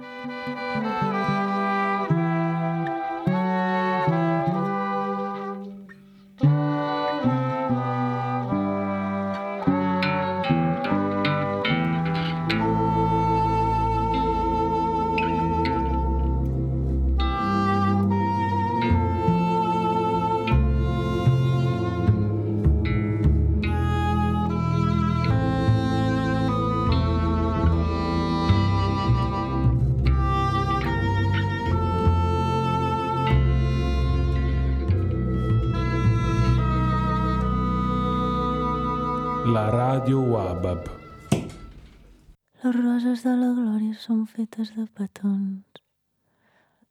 Música roses de la glòria són fetes de petons.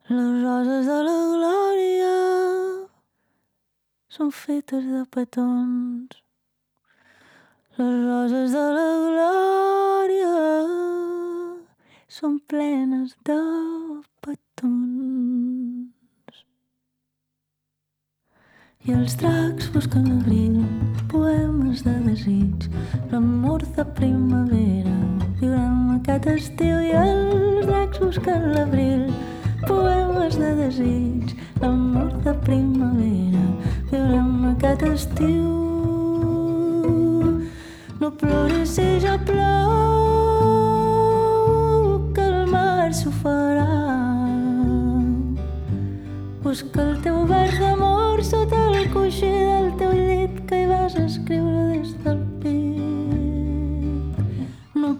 Les roses de la glòria són fetes de petons. Les roses de la glòria són plenes de petons. I els dracs busquen l'abril poemes de desig, l'amor de primavera. Viurem aquest estiu i els dracs busquen l'abril, poemes de desig, l'amor de primavera. Viurem aquest estiu. No ploris si ja plou, que el mar s'ho farà. Busca el teu vers d'amor sota el coixí del teu llit que hi vas escriure des del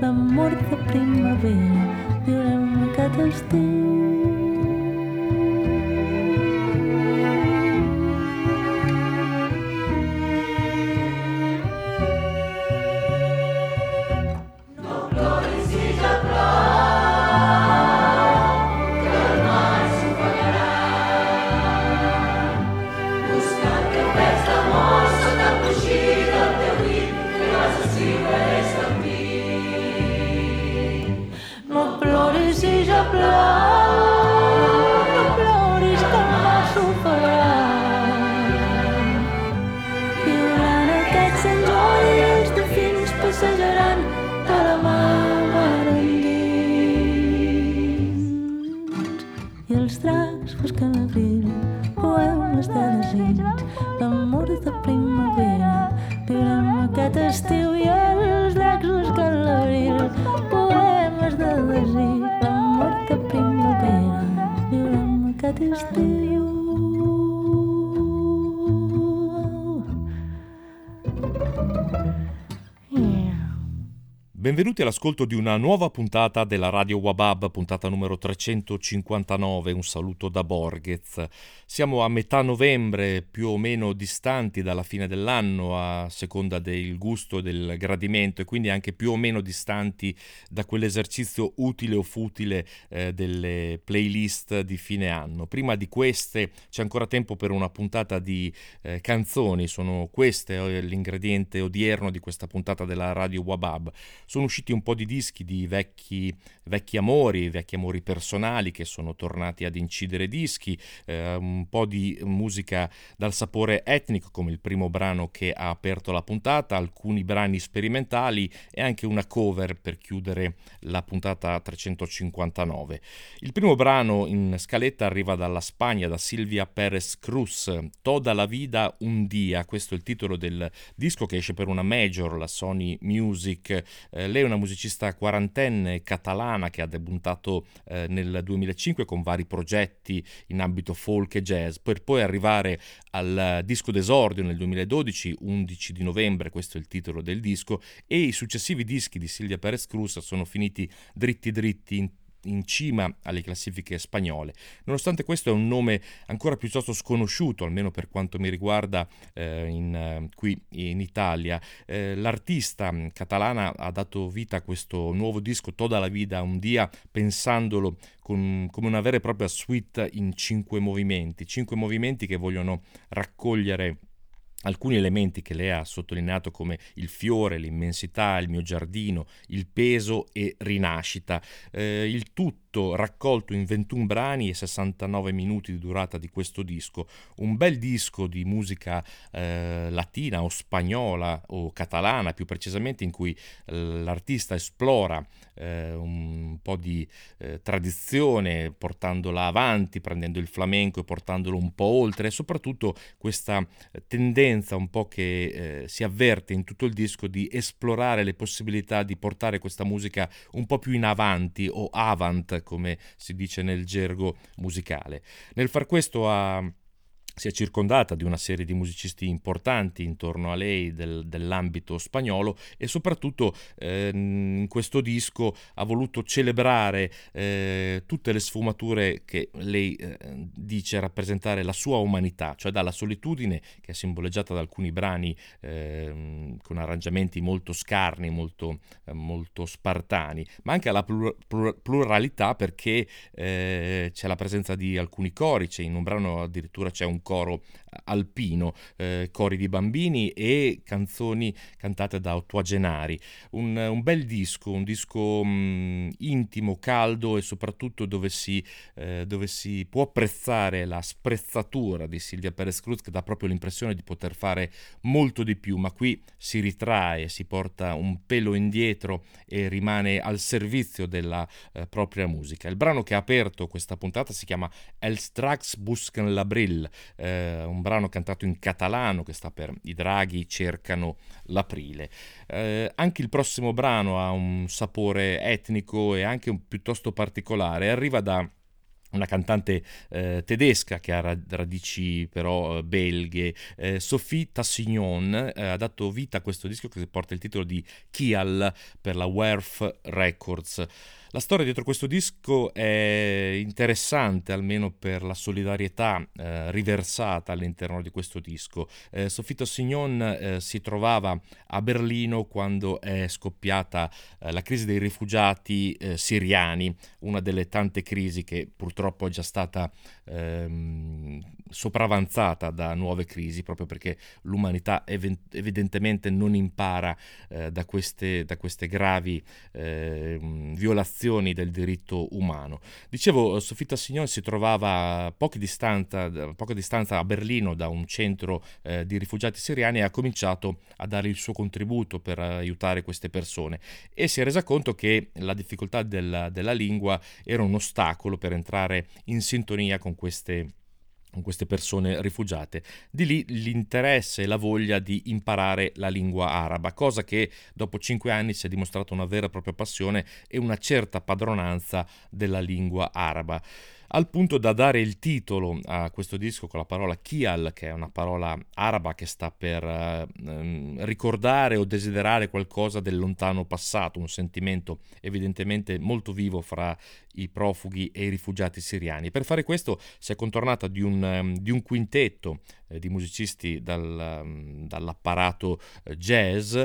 l'amor de primavera. Durant aquest estiu Benvenuti all'ascolto di una nuova puntata della Radio Wabab, puntata numero 359. Un saluto da Borghez. Siamo a metà novembre, più o meno distanti dalla fine dell'anno, a seconda del gusto e del gradimento, e quindi anche più o meno distanti da quell'esercizio utile o futile eh, delle playlist di fine anno. Prima di queste c'è ancora tempo per una puntata di eh, canzoni, sono queste eh, l'ingrediente odierno di questa puntata della Radio Wabab. Sono usciti un po' di dischi di vecchi, vecchi amori, vecchi amori personali che sono tornati ad incidere dischi, eh, un po' di musica dal sapore etnico come il primo brano che ha aperto la puntata, alcuni brani sperimentali e anche una cover per chiudere la puntata 359. Il primo brano in scaletta arriva dalla Spagna, da Silvia Perez Cruz, Toda la vida un dia, questo è il titolo del disco che esce per una major, la Sony Music. Eh, lei è una musicista quarantenne catalana che ha debuttato eh, nel 2005 con vari progetti in ambito folk e jazz, per poi arrivare al disco d'esordio nel 2012, 11 di novembre, questo è il titolo del disco, e i successivi dischi di Silvia Perez Cruz sono finiti dritti dritti in in cima alle classifiche spagnole. Nonostante questo è un nome ancora piuttosto sconosciuto, almeno per quanto mi riguarda eh, in, eh, qui in Italia. Eh, l'artista catalana ha dato vita a questo nuovo disco Toda la vida un dia pensandolo con, come una vera e propria suite in cinque movimenti, cinque movimenti che vogliono raccogliere alcuni elementi che lei ha sottolineato come il fiore, l'immensità, il mio giardino, il peso e rinascita, eh, il tutto raccolto in 21 brani e 69 minuti di durata di questo disco, un bel disco di musica eh, latina o spagnola o catalana più precisamente in cui eh, l'artista esplora eh, un po' di eh, tradizione portandola avanti, prendendo il flamenco e portandolo un po' oltre e soprattutto questa tendenza tendenza un po' che eh, si avverte in tutto il disco di esplorare le possibilità di portare questa musica un po' più in avanti o avant, come si dice nel gergo musicale. Nel far questo ha si è circondata di una serie di musicisti importanti intorno a lei del, dell'ambito spagnolo e soprattutto eh, in questo disco ha voluto celebrare eh, tutte le sfumature che lei eh, dice rappresentare la sua umanità, cioè dalla solitudine che è simboleggiata da alcuni brani ehm, con arrangiamenti molto scarni, molto, eh, molto, spartani, ma anche alla plur- plur- pluralità perché eh, c'è la presenza di alcuni cori, c'è in un brano addirittura c'è un coro alpino, eh, cori di bambini e canzoni cantate da ottuagenari. Un, un bel disco, un disco mh, mm, intimo, caldo e soprattutto dove si, eh, dove si, può apprezzare la sprezzatura di Silvia Perez Cruz che dà proprio l'impressione di poter fare molto di più, ma qui si ritrae, si porta un pelo indietro e rimane al servizio della eh, propria musica. Il brano che ha aperto questa puntata si chiama El Strax Buscan l'Abril, eh, un brano cantato in catalano che sta per I draghi cercano l'aprile. Eh, anche il prossimo brano ha un sapore etnico e anche un piuttosto particolare, arriva da una cantante eh, tedesca che ha radici però eh, belghe, eh, Sophie Tassignon, eh, ha dato vita a questo disco che porta il titolo di Kial per la Werf Records. La storia dietro questo disco è interessante, almeno per la solidarietà eh, riversata all'interno di questo disco. Eh, Sofito Signon eh, si trovava a Berlino quando è scoppiata eh, la crisi dei rifugiati eh, siriani, una delle tante crisi che purtroppo è già stata ehm, sopravanzata da nuove crisi, proprio perché l'umanità ev- evidentemente non impara eh, da, queste, da, queste, gravi ehm, violazioni violazioni del diritto umano. Dicevo, Sofita Signon si trovava a poca distanza, poca distanza a Berlino da un centro eh, di rifugiati siriani e ha cominciato a dare il suo contributo per aiutare queste persone e si è resa conto che la difficoltà della, della lingua era un ostacolo per entrare in sintonia con queste persone con queste persone rifugiate. Di lì l'interesse e la voglia di imparare la lingua araba, cosa che dopo cinque anni si è dimostrata una vera e propria passione e una certa padronanza della lingua araba al punto da dare il titolo a questo disco con la parola Kial, che è una parola araba che sta per eh, ehm, ricordare o desiderare qualcosa del lontano passato, un sentimento evidentemente molto vivo fra i profughi e i rifugiati siriani. Per fare questo si è contornata di un, um, di un quintetto eh, di musicisti dal, um, dall'apparato eh, jazz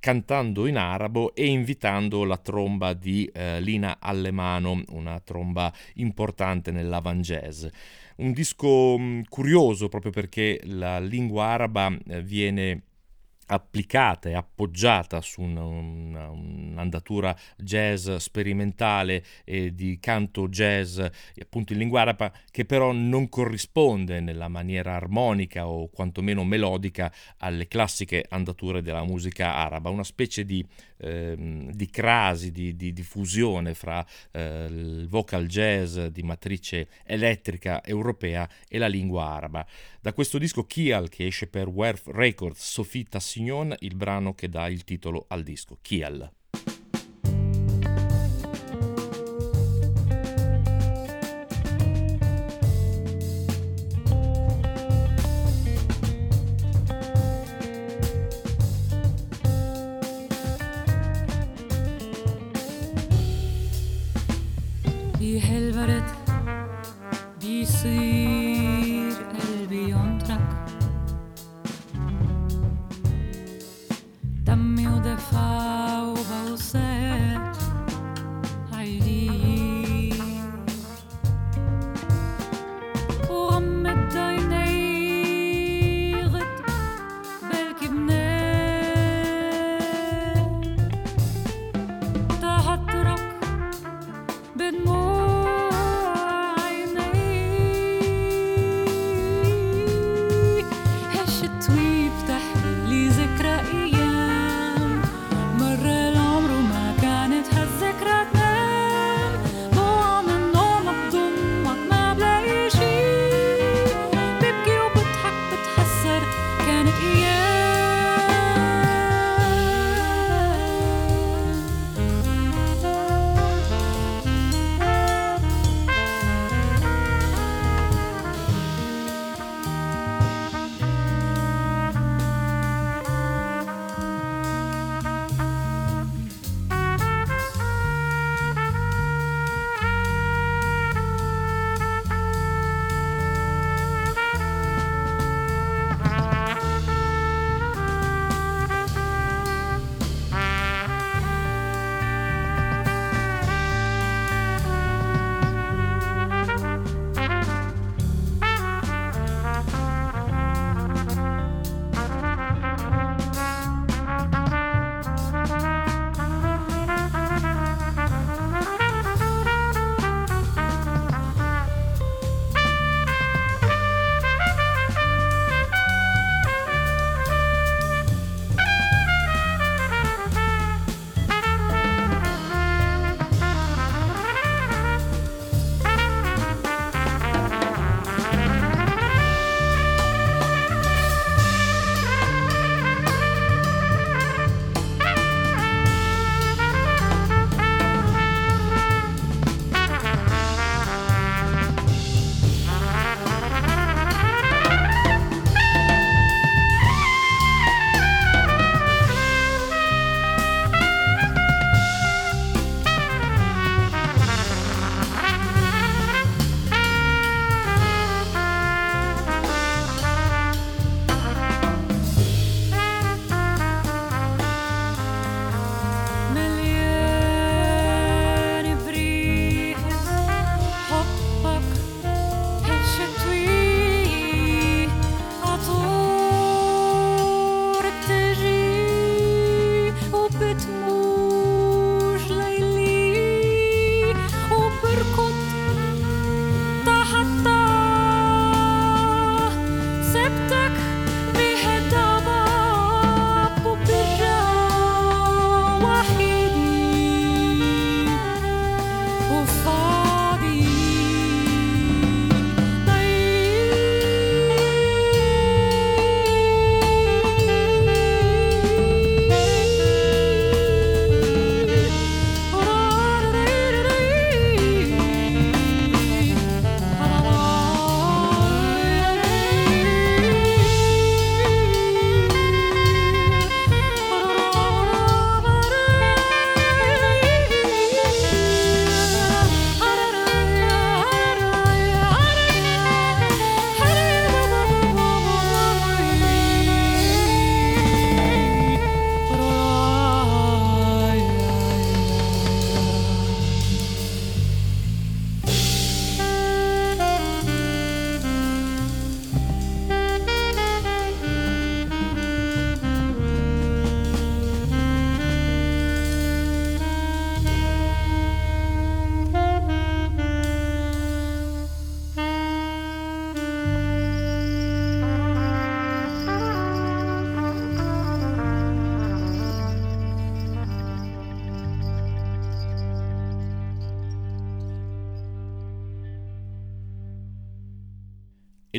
cantando in arabo e invitando la tromba di eh, Lina Allemano, una tromba importante nell'avan jazz. Un disco mm, curioso proprio perché la lingua araba eh, viene applicata e appoggiata su una, una, un'andatura jazz sperimentale e di canto jazz appunto in lingua araba che però non corrisponde nella maniera armonica o quantomeno melodica alle classiche andature della musica araba, una specie di, ehm, di crasi, di, di, di, fusione fra eh, il vocal jazz di matrice elettrica europea e la lingua araba. Da questo disco Kial che esce per Werf Records, Sophie Tassignon, il brano che dà il titolo al disco, Kial.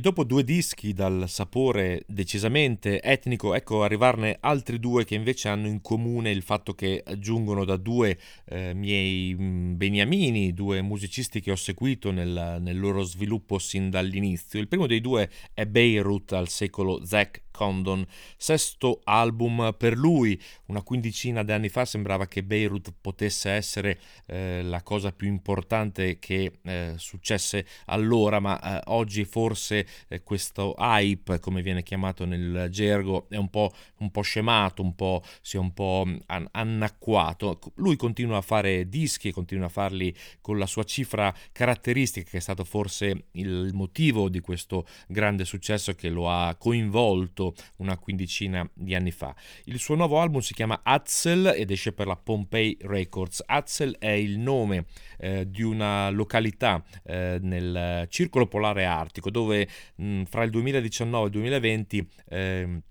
Dopo due dischi dal sapore decisamente etnico, ecco arrivarne altri due che invece hanno in comune il fatto che giungono da due eh, miei beniamini, due musicisti che ho seguito nel, nel, loro sviluppo sin dall'inizio. Il primo dei due è Beirut al secolo Zack Condon, sesto album per lui, una quindicina di anni fa sembrava che Beirut potesse essere eh, la cosa più importante che eh, successe allora, ma eh, oggi forse eh, questo hype, come viene chiamato nel gergo, è un po', un po scemato, un po', si è un po' an- annacquato. Lui continua a fare dischi, continua a farli con la sua cifra caratteristica, che è stato forse il motivo di questo grande successo che lo ha coinvolto una quindicina di anni fa. Il suo nuovo album si chiama Atzel ed esce per la Pompei Records. Atzel è il nome eh, di una località eh, nel circolo polare artico dove mh, fra il 2019 e il 2020 eh,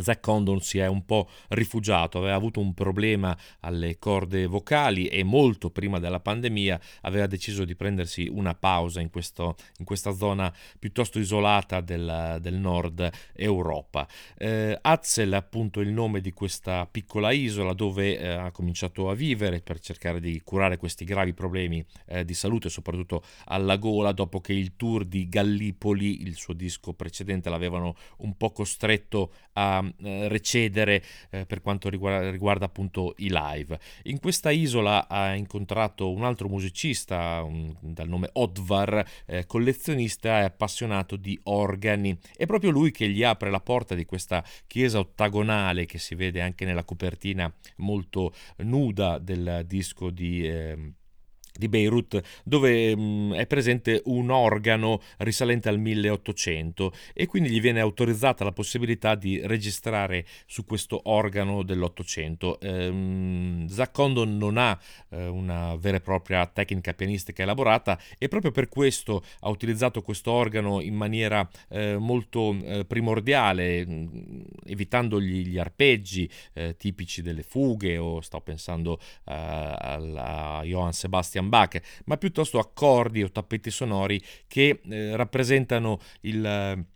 Zack Condon si è un po' rifugiato, aveva avuto un problema alle corde vocali e molto prima della pandemia aveva deciso di prendersi una pausa in, questo, in questa zona piuttosto isolata del, del nord Europa. Eh, Azzel è appunto il nome di questa piccola isola dove eh, ha cominciato a vivere per cercare di curare questi gravi problemi eh, di salute, soprattutto alla gola, dopo che il tour di Gallipoli, il suo disco precedente, l'avevano un po' costretto a eh, recedere eh, per quanto riguarda, riguarda, appunto i live. In questa isola ha incontrato un altro musicista un, dal nome Odvar, eh, collezionista e appassionato di organi. È proprio lui che gli apre la porta di questa chiesa ottagonale che si vede anche nella copertina molto nuda del disco di... Di Beirut dove mh, mm, è presente un organo risalente al 1800 e quindi gli viene autorizzata la possibilità di registrare su questo organo dell'Ottocento. Ehm, Zach Condon non ha eh, una vera e propria tecnica pianistica elaborata e proprio per questo ha utilizzato questo organo in maniera eh, molto eh, primordiale, mh, mm, evitando gli, gli arpeggi eh, tipici delle fughe o sto pensando eh, a Johann Sebastian Bach, ma piuttosto accordi o tappeti sonori che eh, rappresentano il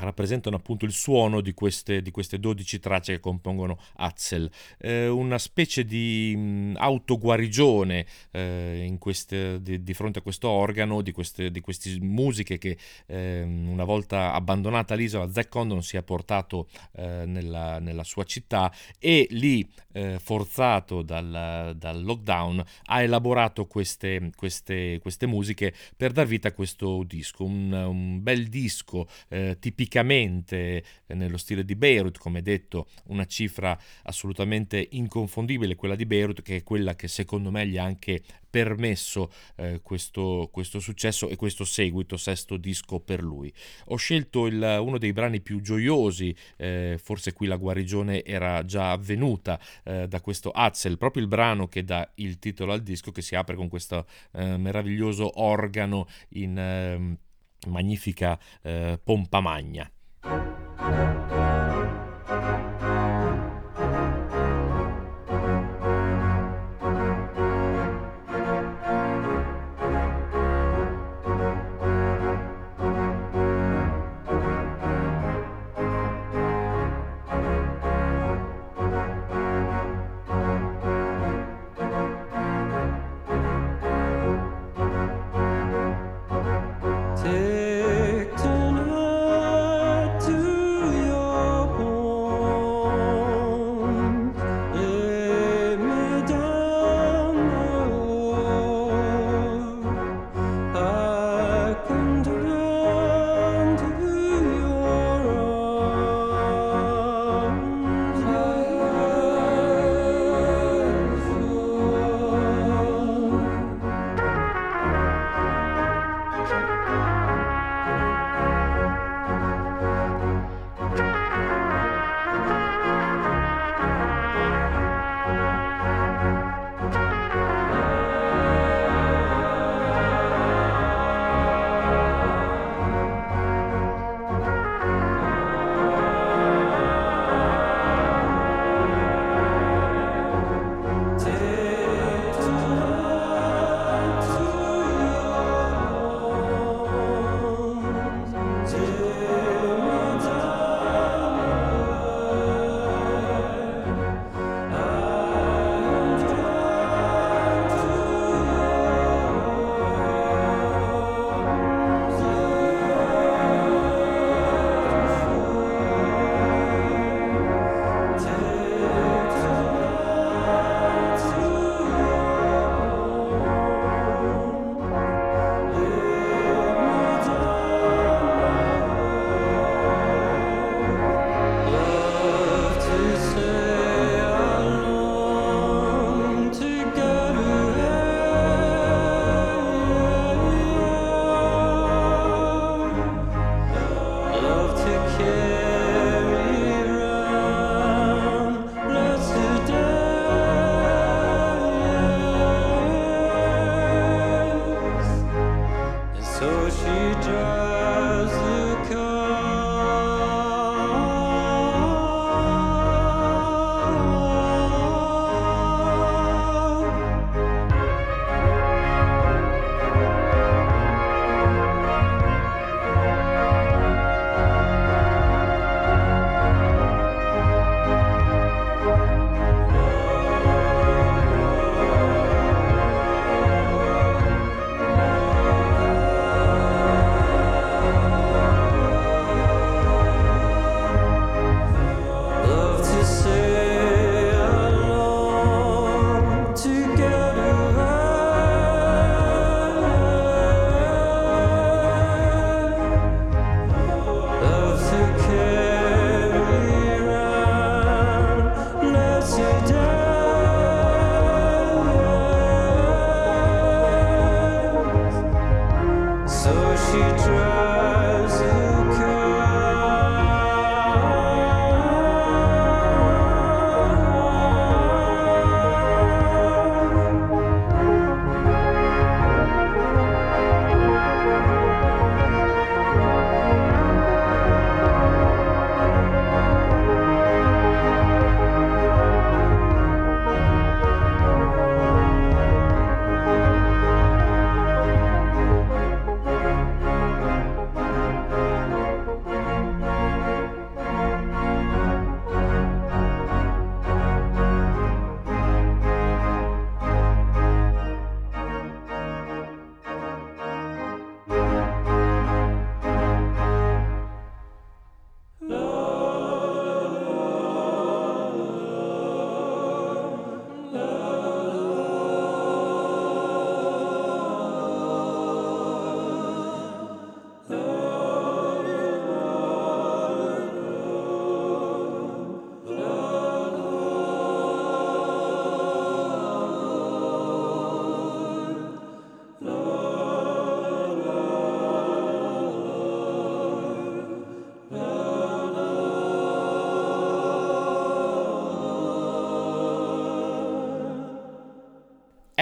rappresentano appunto il suono di queste, di queste 12 tracce che compongono Atzel, eh, una specie di mh, autoguarigione eh, queste, di, di, fronte a questo organo, di queste, di queste musiche che eh, una volta abbandonata l'isola Zack Condon si è portato eh, nella, nella, sua città e lì eh, forzato dal, dal, lockdown ha elaborato queste, queste, queste, musiche per dar vita a questo disco, un, un bel disco eh, tipico tipicamente eh, nello stile di Beirut, come detto, una cifra assolutamente inconfondibile, quella di Beirut, che è quella che secondo me gli ha anche permesso eh, questo, questo, successo e questo seguito, sesto disco per lui. Ho scelto il, uno dei brani più gioiosi, eh, forse qui la guarigione era già avvenuta eh, da questo Atzel, proprio il brano che dà il titolo al disco che si apre con questo eh, meraviglioso organo in ehm, magnifica eh, pompa magna.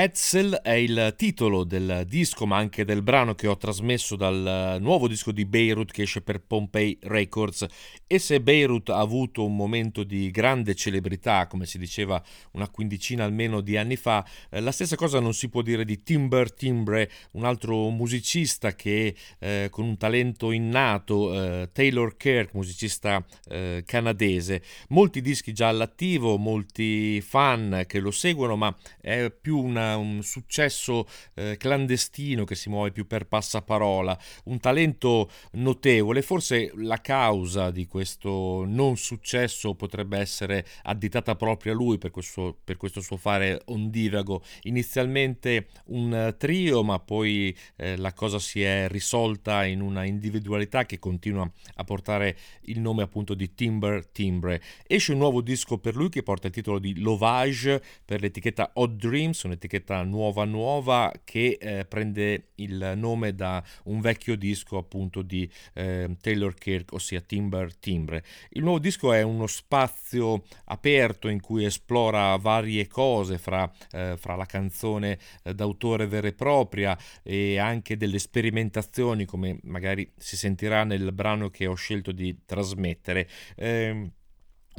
Edsel è il titolo del disco, ma anche del brano che ho trasmesso dal nuovo disco di Beirut che esce per Pompey Records. E se Beirut ha avuto un momento di grande celebrità, come si diceva una quindicina almeno di anni fa, eh, la stessa cosa non si può dire di Timber Timbre, un altro musicista che eh, con un talento innato, eh, Taylor Kirk, musicista eh, canadese. Molti dischi già all'attivo, molti fan che lo seguono, ma è più una un successo eh, clandestino che si muove più per passaparola, un talento notevole. Forse la causa di questo non successo potrebbe essere additata proprio a lui per questo, per questo suo fare ondivago. Inizialmente un trio, ma poi eh, la cosa si è risolta in una individualità che continua a portare il nome appunto di Timber Timbre. Esce un nuovo disco per lui che porta il titolo di Lovage per l'etichetta Odd Dreams, un'etichetta etichetta nuova nuova che eh, prende il nome da un vecchio disco appunto di eh, Taylor Kirk, ossia Timber Timbre. Il nuovo disco è uno spazio aperto in cui esplora varie cose fra, eh, fra la canzone eh, d'autore vera e propria e anche delle sperimentazioni come magari si sentirà nel brano che ho scelto di trasmettere. Eh,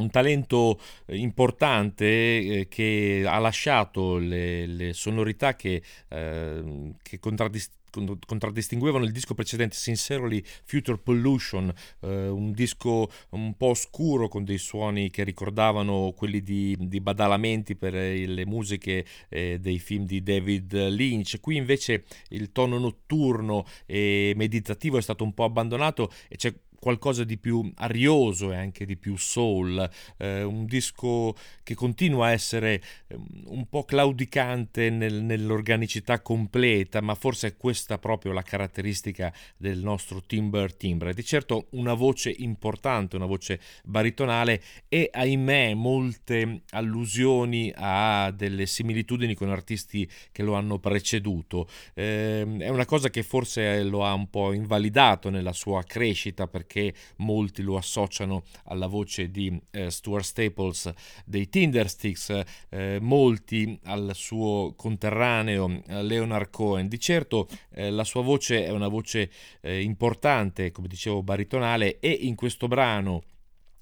un talento eh, importante eh, che ha lasciato le, le sonorità che, eh, che contraddistinguono contraddistinguevano il disco precedente Sincerely Future Pollution, eh, un disco un po' oscuro con dei suoni che ricordavano quelli di, di badalamenti per eh, le musiche eh, dei film di David Lynch. Qui invece il tono notturno e meditativo è stato un po' abbandonato e c'è qualcosa di più arioso e anche di più soul, eh, un disco che continua a essere ehm, un po' claudicante nel, nell'organicità completa, ma forse è questa proprio la caratteristica del nostro Timber Timbre. Di certo una voce importante, una voce baritonale e ahimè molte allusioni a delle similitudini con artisti che lo hanno preceduto. Eh, è una cosa che forse lo ha un po' invalidato nella sua crescita perché perché molti lo associano alla voce di eh, Stuart Staples dei Tindersticks, eh, molti al suo conterraneo eh, Leonard Cohen. Di certo eh, la sua voce è una voce eh, importante, come dicevo, baritonale e in questo brano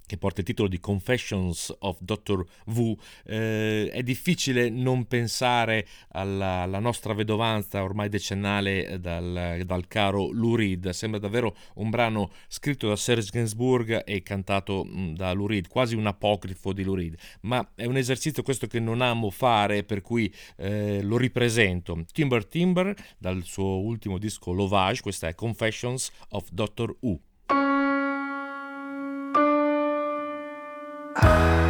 che porta il titolo di Confessions of Dr. Wu, eh, è difficile non pensare alla, alla, nostra vedovanza ormai decennale dal, dal, caro Lou Reed. Sembra davvero un brano scritto da Serge Gainsbourg e cantato mh, da Lou Reed, quasi un apocrifo di Lou Reed. Ma è un esercizio questo che non amo fare, per cui eh, lo ripresento. Timber Timber, dal suo ultimo disco Lovage, questa è Confessions of Dr. Ah.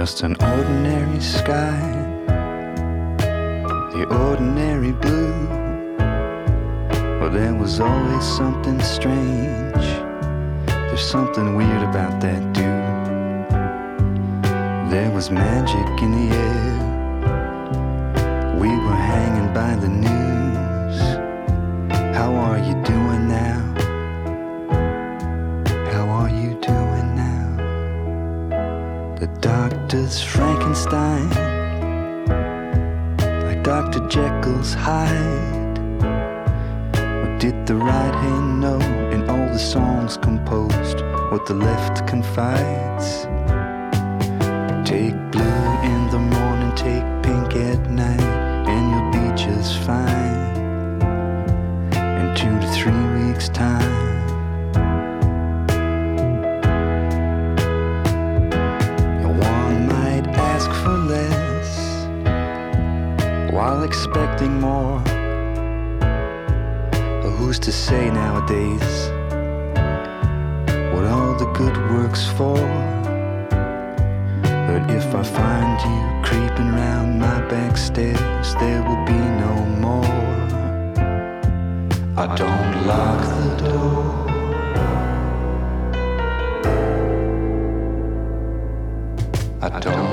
just an ordinary sky, the ordinary blue. Well, there was always something strange. There's something weird about that dude. There was magic in the air. We were hanging by the news. How are you doing doctor's Frankenstein, like Dr. Jekyll's Hyde. What did the right hand know in all the songs composed? What the left confides? Take blue in the morning, while expecting more. But who's to say nowadays what all the good works for? But if I find you creeping round my back stairs, there will be no more. I don't lock the door. I don't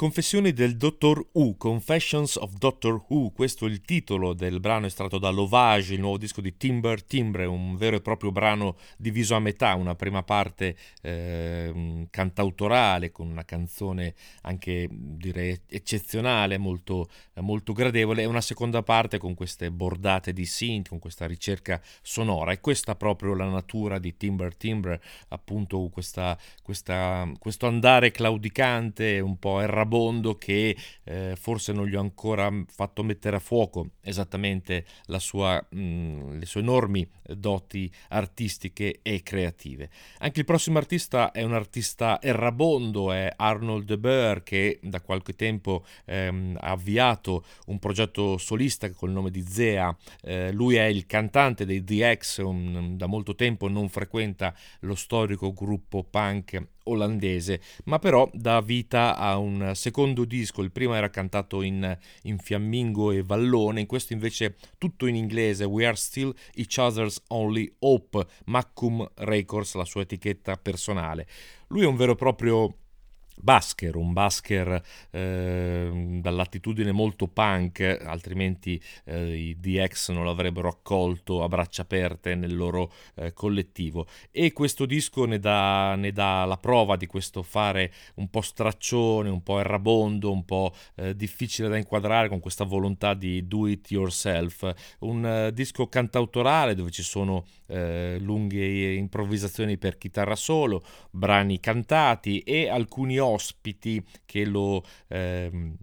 confessioni del Dottor Who, Confessions of Doctor Who, questo è il titolo del brano estratto da Lovage, il nuovo disco di Timber Timbre, un vero e proprio brano diviso a metà, una prima parte eh, cantautorale con una canzone anche direi eccezionale, molto, molto gradevole, e una seconda parte con queste bordate di synth, con questa ricerca sonora. E questa proprio la natura di Timber Timbre, appunto questa, questa, questo andare claudicante, un po' errabondo vagabondo che eh, forse non gli ho ancora fatto mettere a fuoco esattamente sua, mh, mm, le sue enormi doti artistiche e creative. Anche il prossimo artista è un artista errabondo, è Arnold de Boer che da qualche tempo ehm, ha avviato un progetto solista col nome di Zea. Eh, lui è il cantante dei The X, un, da molto tempo non frequenta lo storico gruppo punk olandese, ma però dà vita a un secondo disco. Il primo era cantato in, in fiammingo e vallone, in questo invece tutto in inglese. We are still each other's only hope. Macum Records, la sua etichetta personale. Lui è un vero e proprio Basker, un Basker eh, dall'attitudine molto punk, altrimenti eh, i DX non l'avrebbero accolto a braccia aperte nel loro eh, collettivo. E questo disco ne dà, ne dà, la prova di questo fare un po' straccione, un po' errabondo, un po' eh, difficile da inquadrare con questa volontà di do it yourself. Un eh, disco cantautorale dove ci sono eh, lunghe improvvisazioni per chitarra solo, brani cantati e alcuni ospiti che lo... Ehm,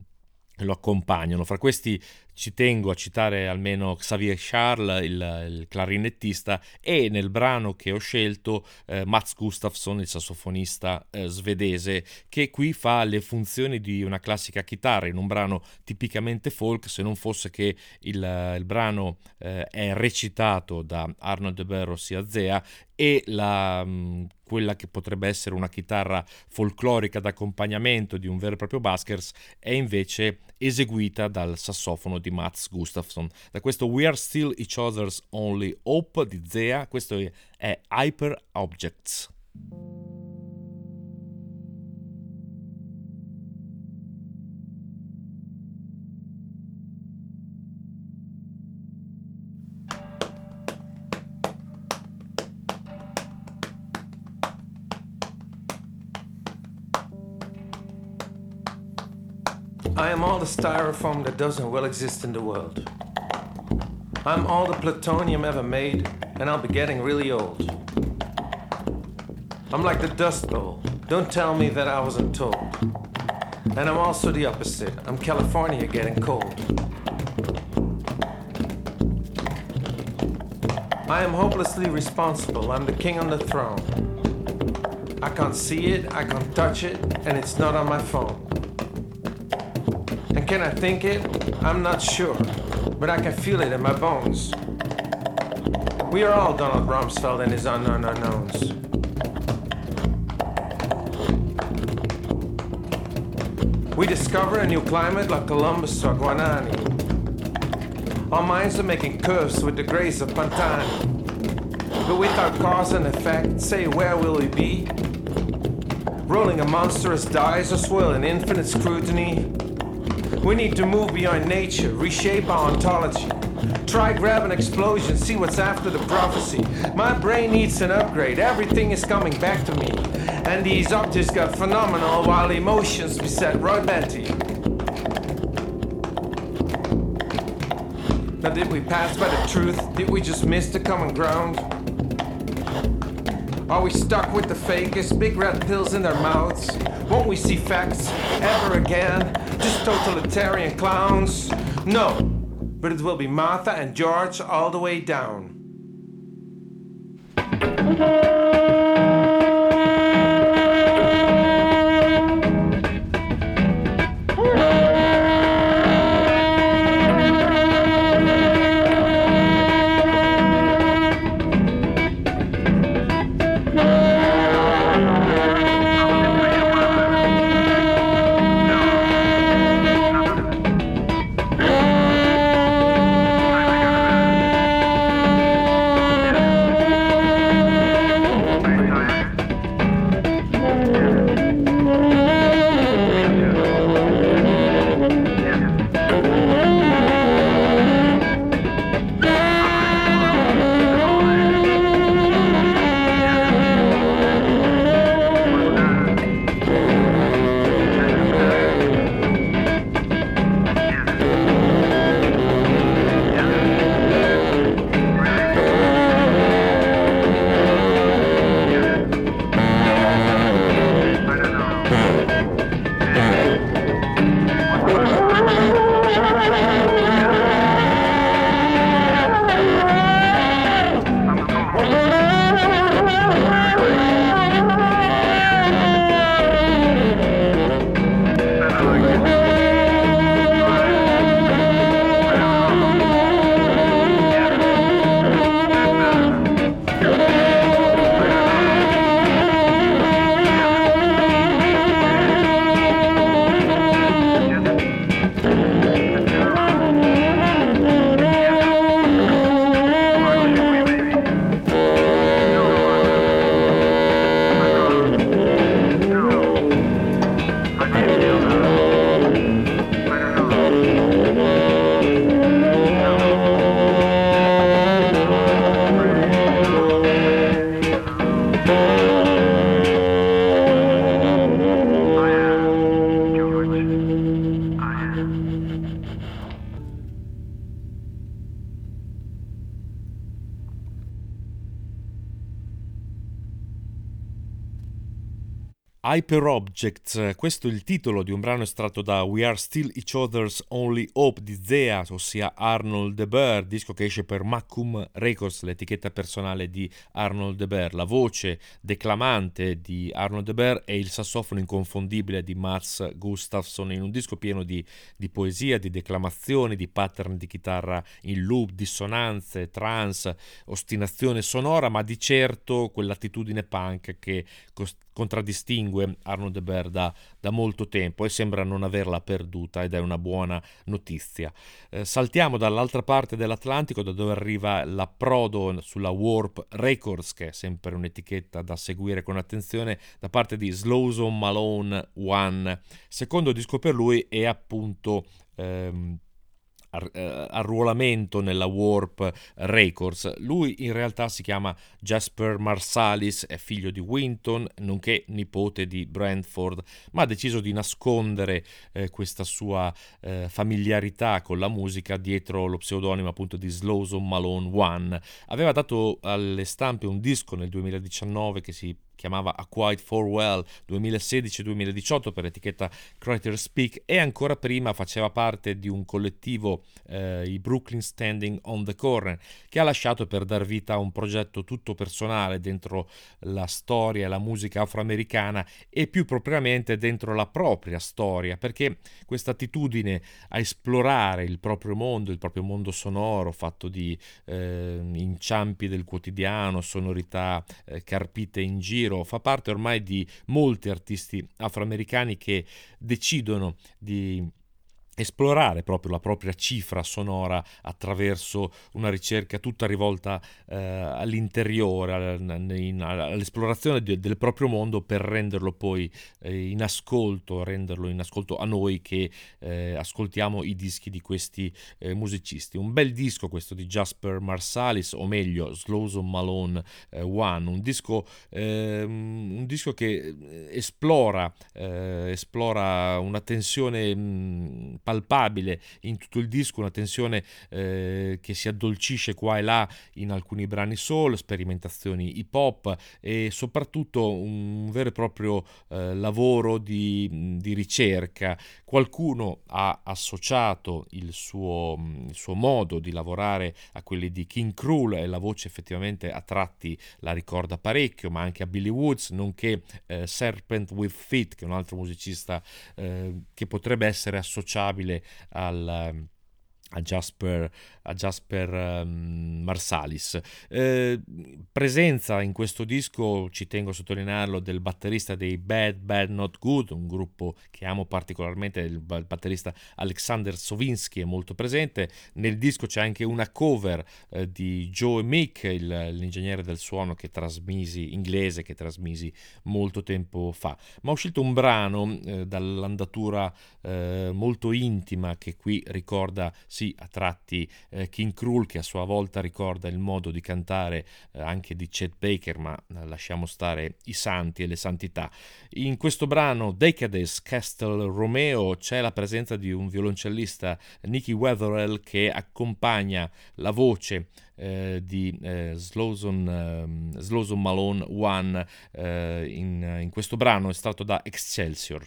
lo accompagnano. Fra questi ci tengo a citare almeno Xavier Charles, il, il clarinettista, e nel brano che ho scelto eh, Mats Gustafsson, il sassofonista eh, svedese, che qui fa le funzioni di una classica chitarra in un brano tipicamente folk, se non fosse che il, il brano eh, è recitato da Arnold de Berros a Zea e la, mm, quella che potrebbe essere una chitarra folclorica d'accompagnamento di un vero e proprio Baskers è invece eseguita dal sassofono di Mats Gustafsson. Da questo We Are Still Each Other's Only Hope di Zea, questo è Hyper Objects. Styrofoam that doesn't well exist in the world. I'm all the plutonium ever made, and I'll be getting really old. I'm like the Dust Bowl. Don't tell me that I wasn't told. And I'm also the opposite. I'm California getting cold. I am hopelessly responsible. I'm the king on the throne. I can't see it, I can't touch it, and it's not on my phone. Can I think it? I'm not sure, but I can feel it in my bones. We are all Donald Rumsfeld and his unknown unknowns. We discover a new climate like Columbus or Guanani. Our minds are making curves with the grace of Pantani. But without cause and effect, say where will we be? Rolling a monstrous dice or swirling infinite scrutiny? We need to move beyond nature, reshape our ontology. Try grab an explosion, see what's after the prophecy. My brain needs an upgrade, everything is coming back to me. And these optics got phenomenal while emotions beset Roy Betty. Now, did we pass by the truth? Did we just miss the common ground? Are we stuck with the fakest, big red pills in their mouths? Won't we see facts ever again? Just totalitarian clowns? No, but it will be Martha and George all the way down. Hyper Objects, questo è il titolo di un brano estratto da We Are Still Each Other's Only Hope di Zea, ossia Arnold De Bear, disco che esce per Macum Records, l'etichetta personale di Arnold De Bear. La voce declamante di Arnold De Bear e il sassofono inconfondibile di Mats Gustafsson in un disco pieno di, di poesia, di declamazioni, di pattern di chitarra in loop, dissonanze, trance, ostinazione sonora, ma di certo quell'attitudine punk che cost- contraddistingue Arno De Beer da, da, molto tempo e sembra non averla perduta ed è una buona notizia. Eh, saltiamo dall'altra parte dell'Atlantico da dove arriva l'approdo sulla Warp Records che è sempre un'etichetta da seguire con attenzione da parte di Slowson Malone One. Secondo disco per lui è appunto ehm, eh, arruolamento nella Warp Records. Lui in realtà si chiama Jasper Marsalis, è figlio di Winton, nonché nipote di Brentford, ma ha deciso di nascondere eh, questa sua eh, familiarità con la musica dietro lo pseudonimo appunto di Slowson Malone One. Aveva dato alle stampe un disco nel 2019 che si chiamava A Quiet Well 2016-2018 per l'etichetta Creator Speak e ancora prima faceva parte di un collettivo, eh, i Brooklyn Standing on the Corner, che ha lasciato per dar vita a un progetto tutto personale dentro la storia e la musica afroamericana e più propriamente dentro la propria storia, perché questa attitudine a esplorare il proprio mondo, il proprio mondo sonoro, fatto di eh, inciampi del quotidiano, sonorità eh, carpite in giro, giro, fa parte ormai di molti artisti afroamericani che decidono di esplorare proprio la propria cifra sonora attraverso una ricerca tutta rivolta eh, all'interiore, all'esplorazione de, del proprio mondo per renderlo poi eh, in ascolto, renderlo in ascolto a noi che eh, ascoltiamo i dischi di questi eh, musicisti. Un bel disco questo di Jasper Marsalis, o meglio Slowson Malone eh, One, un disco, ehm, un disco che eh, esplora, esplora una tensione mh, mm, palpabile in tutto il disco, una tensione eh, che si addolcisce qua e là in alcuni brani soul, sperimentazioni hip hop e soprattutto un vero e proprio eh, lavoro di, di, ricerca. Qualcuno ha associato il suo, il suo, modo di lavorare a quelli di King Krul e la voce effettivamente a tratti la ricorda parecchio, ma anche a Billy Woods, nonché eh, Serpent with Feet, che è un altro musicista eh, che potrebbe essere associabile associabile al a Jasper, a Jasper um, Marsalis. Eh, presenza in questo disco, ci tengo a sottolinearlo, del batterista dei Bad Bad Not Good, un gruppo che amo particolarmente, il, batterista Alexander Sovinsky è molto presente. Nel disco c'è anche una cover eh, di Joe Mick, il, l'ingegnere del suono che trasmisi, inglese che trasmisi molto tempo fa. Ma è uscito un brano eh, dall'andatura eh, molto intima che qui ricorda sì a tratti eh, King Krul che a sua volta ricorda il modo di cantare eh, anche di Chet Baker ma eh, lasciamo stare i santi e le santità. In questo brano Decades Castle Romeo c'è la presenza di un violoncellista Nicky Wetherell che accompagna la voce eh, di eh, Slowson, eh, Slowson Malone One eh, in, in questo brano estratto da Excelsior.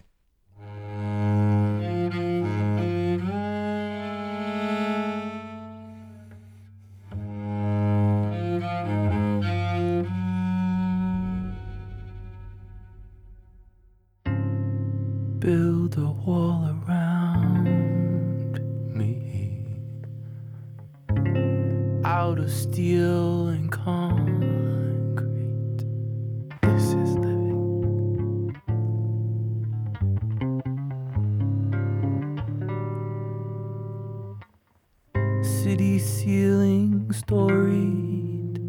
Steel and concrete. This is living. City ceiling storied,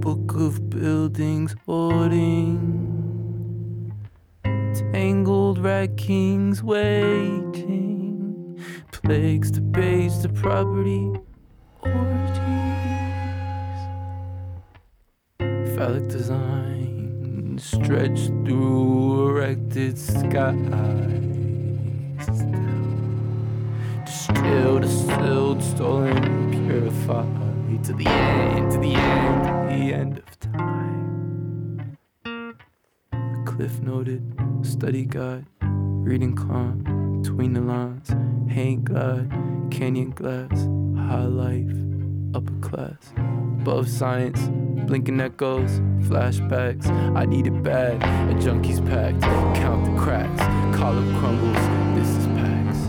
book of buildings hoarding tangled rat kings waiting, plagues to base the property orgies, phallic design stretched through erected skies. Distilled, distilled, stolen, purified to the end, to the end, to the end of time Cliff noted, study guide, reading calm, between the lines, hang glide, canyon glass, high life, upper class, above science, blinking echoes, flashbacks. I need it bad, a junkie's packed, count the cracks, column crumbles. This is Pax.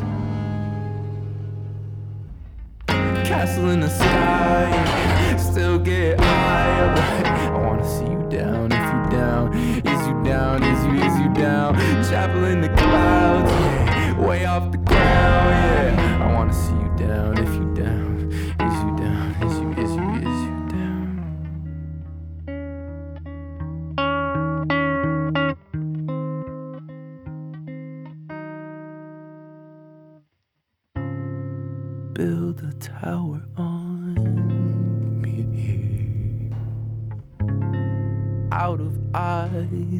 Castle in the sky, still get high. I wanna see you down if you down. Is you down? Is you is you down? Chapel in the clouds, yeah, way off the ground, yeah. I wanna see you down if you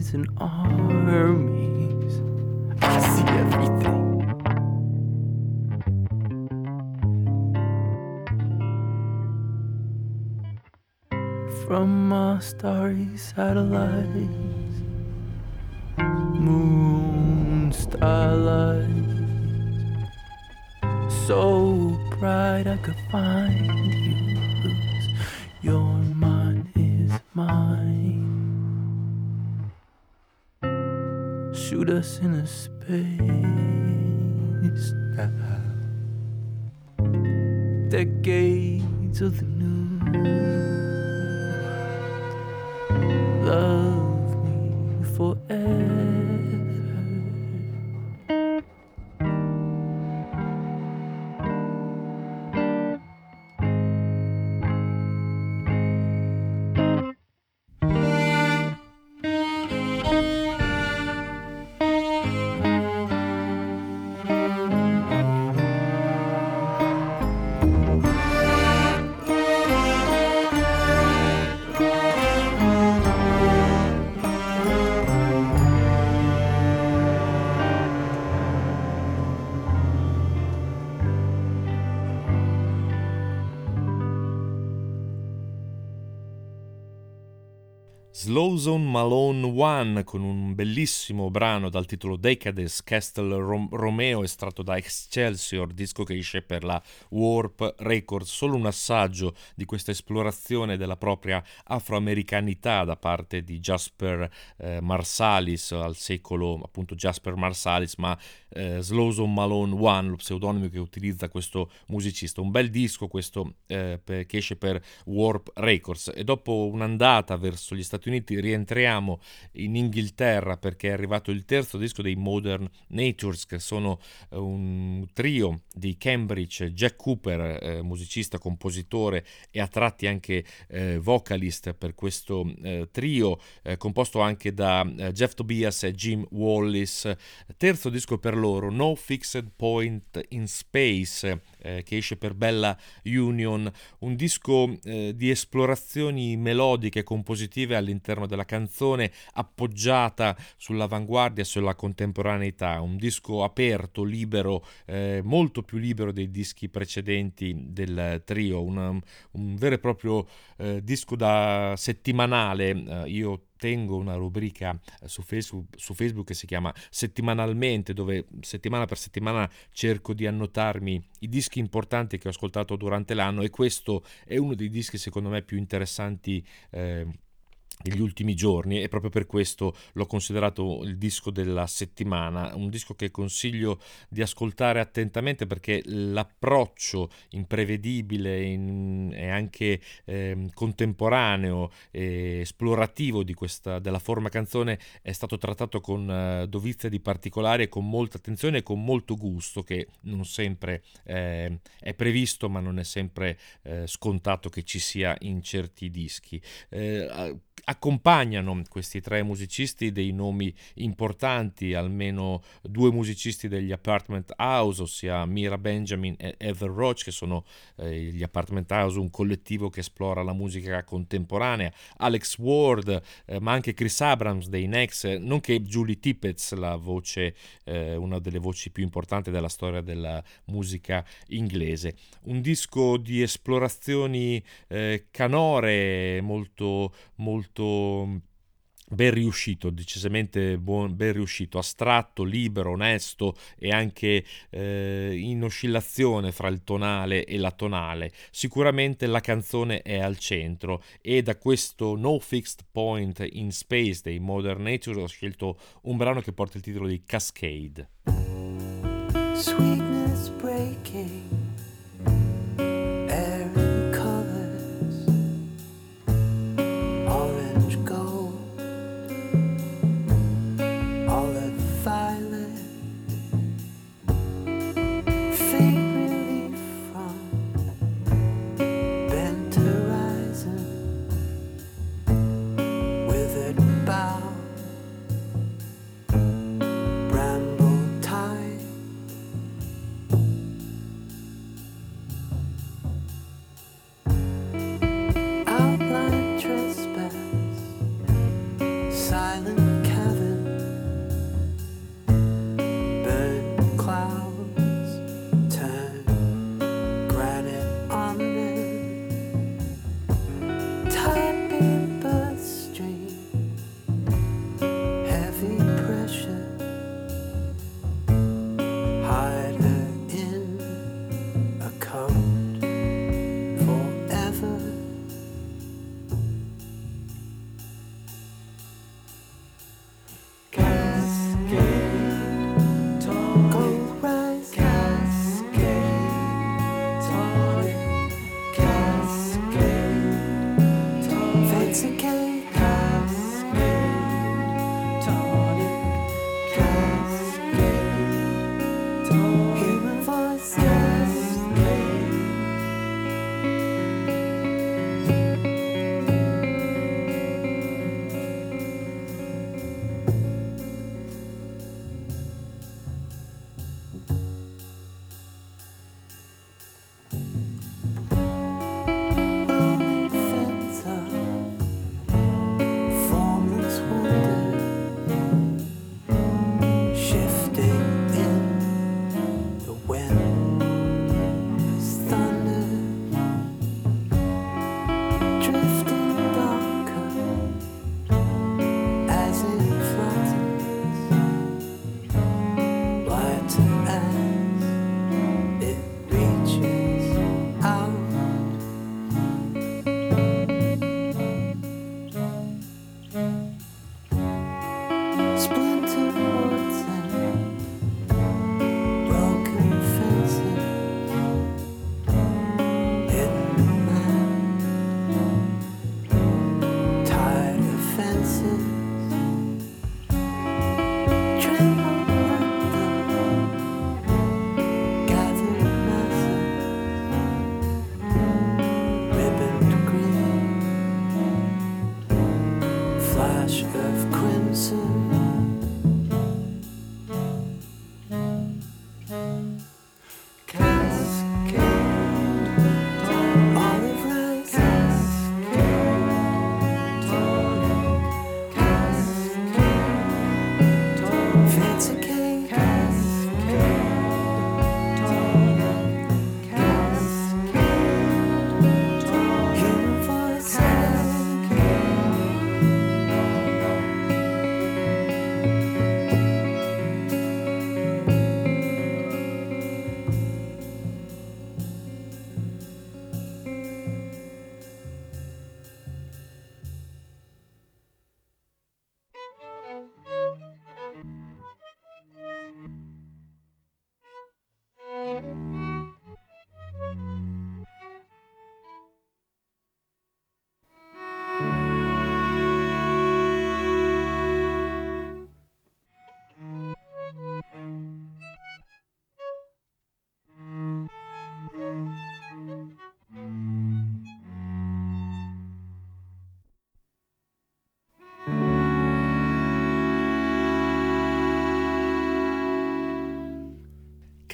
eyes and armies. I see everything. From my starry satellites, moon starlight, so bright I could find you. Your mind is mine. Shoot us in a space now. Decades of the new. Love me forever. Slowzone Malone One con un bellissimo brano dal titolo Decades Castle Rom- Romeo estratto da Excelsior, disco che esce per la Warp Records. Solo un assaggio di questa esplorazione della propria afroamericanità da parte di Jasper eh, Marsalis al secolo appunto Jasper Marsalis, ma eh, Slowzone Malone One, lo pseudonimo che utilizza questo musicista. Un bel disco questo eh, per, che esce per Warp Records e dopo un'andata verso gli Stati Uniti rientriamo in Inghilterra perché è arrivato il terzo disco dei Modern Natures che sono eh, un trio di Cambridge, Jack Cooper, eh, musicista, compositore e a tratti anche eh, vocalist per questo eh, trio, eh, composto anche da eh, Jeff Tobias e Jim Wallis. Terzo disco per loro, No Fixed Point in Space, che esce per Bella Union, un disco di esplorazioni melodiche e compositive all'interno della canzone, appoggiata sull'avanguardia, sulla contemporaneità, un disco aperto, libero, molto più libero dei dischi precedenti del trio, una, un vero e proprio eh, disco da settimanale. Eh, io tengo una rubrica su Facebook, su Facebook, che si chiama Settimanalmente, dove settimana per settimana cerco di annotarmi i dischi importanti che ho ascoltato durante l'anno e questo è uno dei dischi secondo me più interessanti. Eh, negli ultimi giorni e proprio per questo l'ho considerato il disco della settimana, un disco che consiglio di ascoltare attentamente perché l'approccio imprevedibile in, e anche eh, contemporaneo e esplorativo questa, della forma canzone è stato trattato con eh, dovizia di particolare, con molta attenzione e con molto gusto che non sempre eh, è previsto ma non è sempre eh, scontato che ci sia in certi dischi. Eh, accompagnano questi tre musicisti dei nomi importanti, almeno due musicisti degli Apartment House, ossia Mira Benjamin e Ever Roach, che sono eh, gli Apartment House, un collettivo che esplora la musica contemporanea, Alex Ward, eh, ma anche Chris Abrams dei Nex, nonché Julie Tippett, la voce, eh, una delle voci più importanti della storia della musica inglese. Un disco di esplorazioni eh, canore molto molto ben riuscito, decisamente buon, ben riuscito, astratto, libero, onesto e anche eh, in oscillazione fra il tonale e la tonale. Sicuramente la canzone è al centro e da questo No Fixed Point in Space dei Modern Nature ho scelto un brano che porta il titolo di Cascade. Sweetness breaking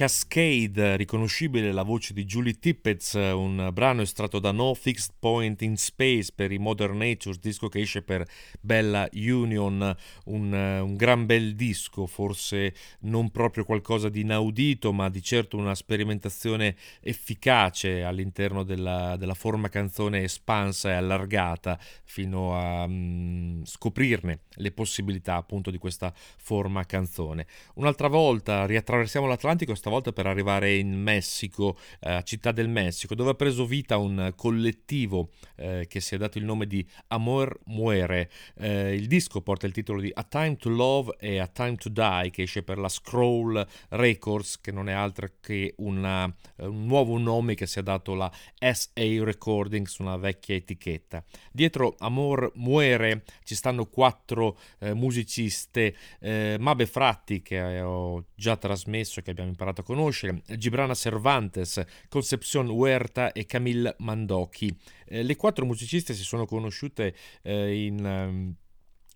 Cascade, riconoscibile la voce di Julie Tippett, un brano estratto da No Fixed Point in Space per i Modern Natures, disco che esce per Bella Union, un, un gran bel disco, forse non proprio qualcosa di inaudito, ma di certo una sperimentazione efficace all'interno della, della forma canzone espansa e allargata fino a um, scoprirne le possibilità appunto di questa forma canzone. Un'altra volta riattraversiamo l'Atlantico, stavolta per arrivare in Messico, eh, a Città del Messico, dove ha preso vita un collettivo eh, che si è dato il nome di Amor Muere. Eh, il disco porta il titolo di A Time to Love e A Time to Die, che esce per la Scroll Records, che non è altro che una, un nuovo nome che si è dato la SA Recordings, una vecchia etichetta. Dietro Amor Muere ci stanno quattro eh, musiciste, eh, Mabe Fratti, che ho già trasmesso, che abbiamo imparato a conoscere, Gibrana Cervantes, Concepción Huerta e Camille Mandocchi. Eh, le quattro musiciste si sono conosciute eh, in... Um,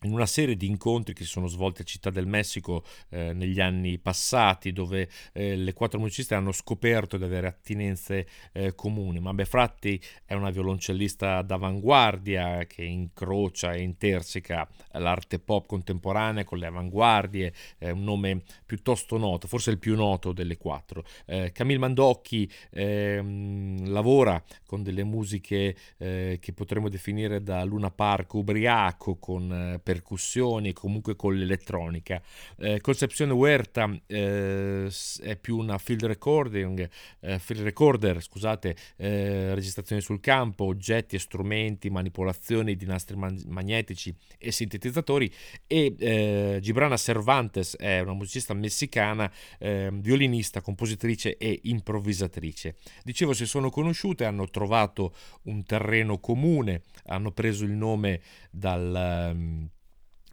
in una serie di incontri che si sono svolti a Città del Messico eh, negli anni passati, dove eh, le quattro musiciste hanno scoperto di avere attinenze eh, comuni. Mabe Fratti è una violoncellista d'avanguardia che incrocia e interseca l'arte pop contemporanea con le avanguardie, è un nome piuttosto noto, forse il più noto delle quattro. Eh, Camille Mandocchi ehm, lavora con delle musiche eh, che potremmo definire da Luna Park ubriaco, con eh, percussioni, comunque con l'elettronica. Eh, Concepzione Huerta eh, è più una field recording, eh, field recorder, scusate, eh, registrazioni sul campo, oggetti e strumenti, manipolazioni di nastri man- magnetici e sintetizzatori e eh, Gibrana Cervantes è una musicista messicana, ehm, violinista, compositrice e improvvisatrice. Dicevo, si sono conosciute, hanno trovato un terreno comune, hanno preso il nome dal ehm,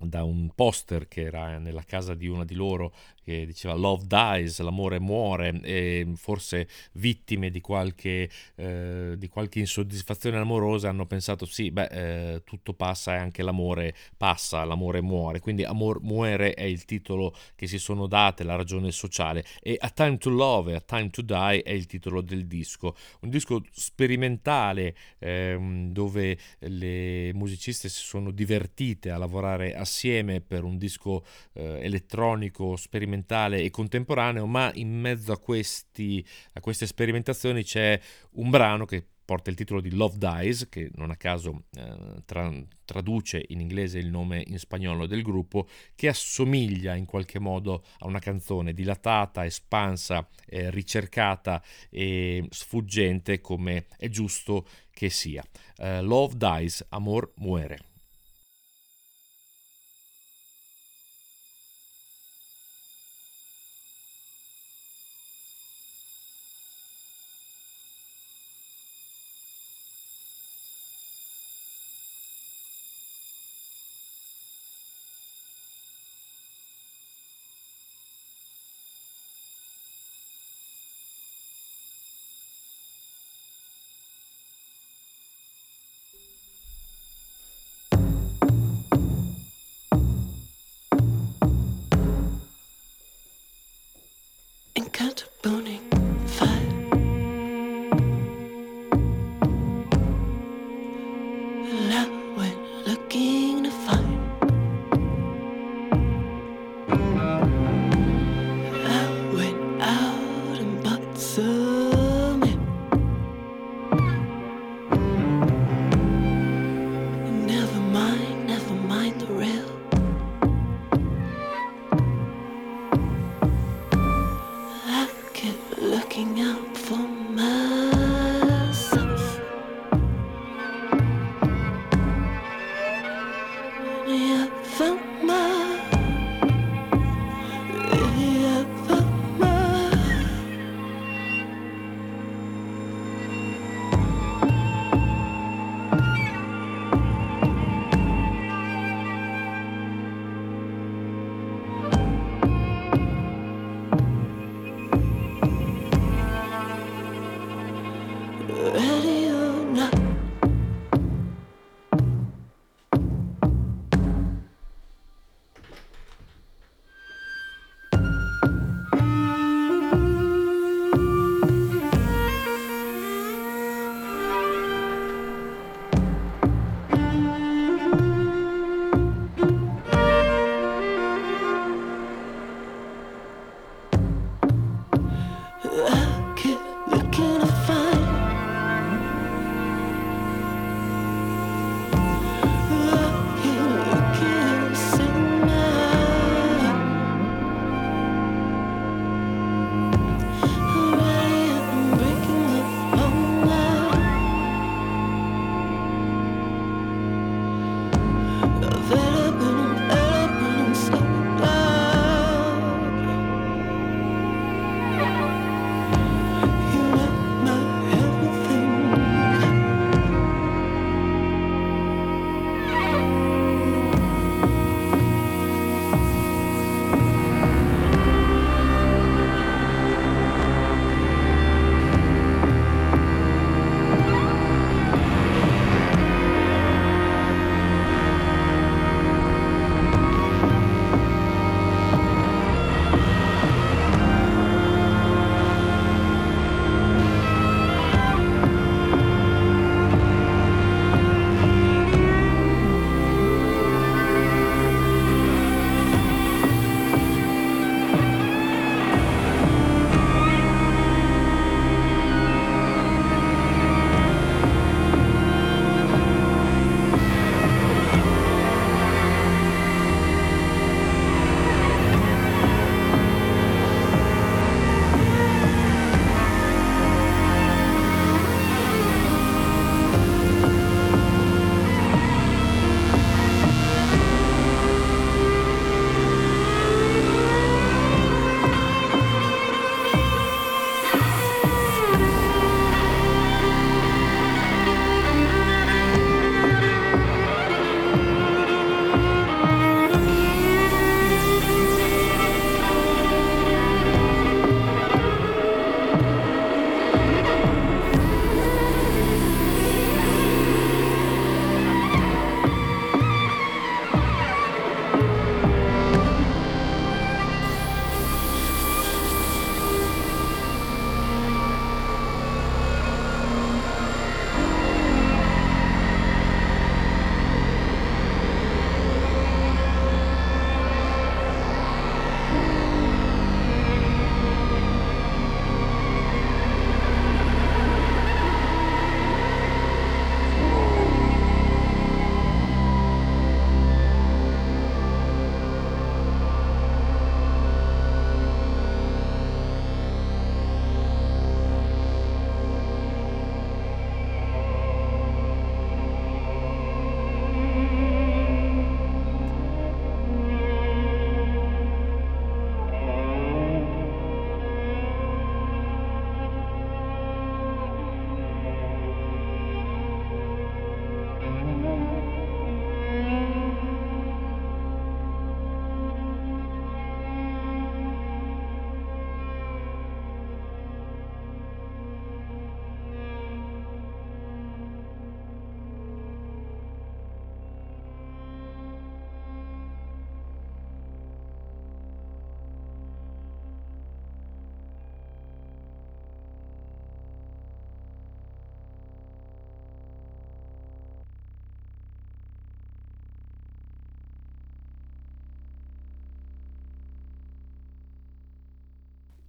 da un poster che era nella casa di una di loro che diceva Love dies, l'amore muore e forse vittime di qualche, eh, di qualche insoddisfazione amorosa hanno pensato sì, beh, eh, tutto passa e anche l'amore passa, l'amore muore, quindi Amor muore è il titolo che si sono date, la ragione sociale e A Time to Love A Time to Die è il titolo del disco, un disco sperimentale eh, dove le musiciste si sono divertite a lavorare assieme per un disco eh, elettronico sperimentale sperimentale e contemporaneo, ma in mezzo a, questi, a queste sperimentazioni c'è un brano che porta il titolo di Love Dies, che non a caso eh, tra, traduce in inglese il nome in spagnolo del gruppo, che assomiglia in qualche modo a una canzone dilatata, espansa, eh, ricercata e sfuggente come è giusto che sia. Uh, Love Dies, Amor muere.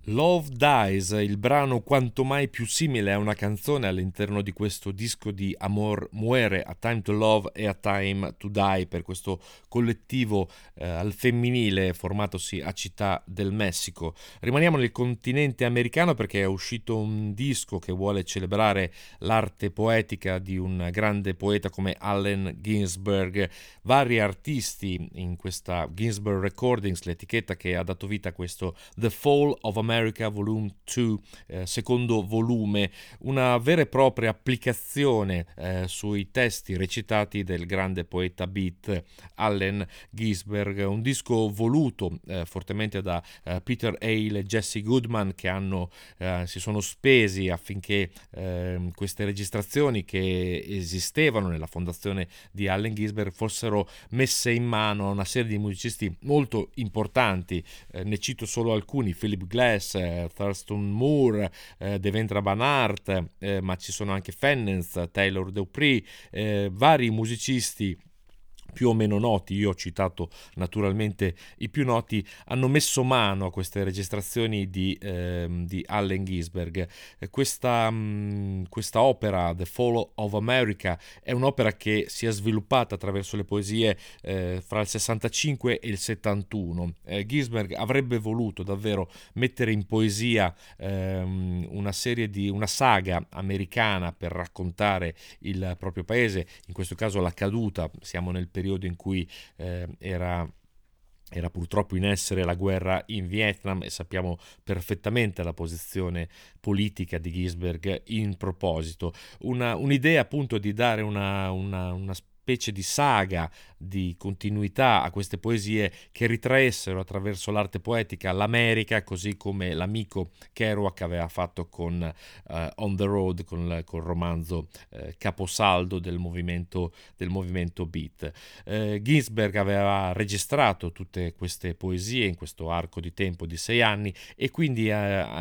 Love Dies, il brano quanto mai più simile a una canzone all'interno di questo disco di Amor Muere, A Time to Love e A Time to Die, per questo collettivo eh, al femminile formatosi a Città del Messico. Rimaniamo nel continente americano perché è uscito un disco che vuole celebrare l'arte poetica di un grande poeta come Allen Ginsberg. Vari artisti in questa Ginsberg Recordings, l'etichetta che ha dato vita a questo The Fall of America America Volume 2, eh, secondo volume, una vera e propria applicazione eh, sui testi recitati del grande poeta beat Allen Ginsberg, un disco voluto eh, fortemente da eh, Peter Hale e Jesse Goodman che hanno, eh, si sono spesi affinché ehm, queste registrazioni che esistevano nella fondazione di Allen Ginsberg fossero messe in mano a una serie di musicisti molto importanti, eh, ne cito solo alcuni, Philip Glass, Jazz, eh, Thurston Moore, eh, Devendra Banhart, eh, ma ci sono anche Fennens, Taylor Dupree, eh, vari musicisti più o meno noti, io ho citato naturalmente i più noti, hanno messo mano a queste registrazioni di, ehm, di Allen Ginsberg. Questa, mh, mm, questa, opera, The Fall of America, è un'opera che si è sviluppata attraverso le poesie eh, fra il 65 e il 71. Eh, Ginsberg avrebbe voluto davvero mettere in poesia ehm, una serie di una saga americana per raccontare il proprio paese, in questo caso la caduta, siamo nel periodo periodo in cui eh, era era purtroppo in essere la guerra in Vietnam e sappiamo perfettamente la posizione politica di Ginsberg in proposito. Una, un'idea appunto di dare una, una, una specie di saga di continuità a queste poesie che ritraessero attraverso l'arte poetica l'America, così come l'amico Kerouac aveva fatto con uh, On the Road, con, il romanzo uh, caposaldo del movimento, del movimento beat. Uh, Ginsberg aveva registrato tutte queste poesie in questo arco di tempo di sei anni e quindi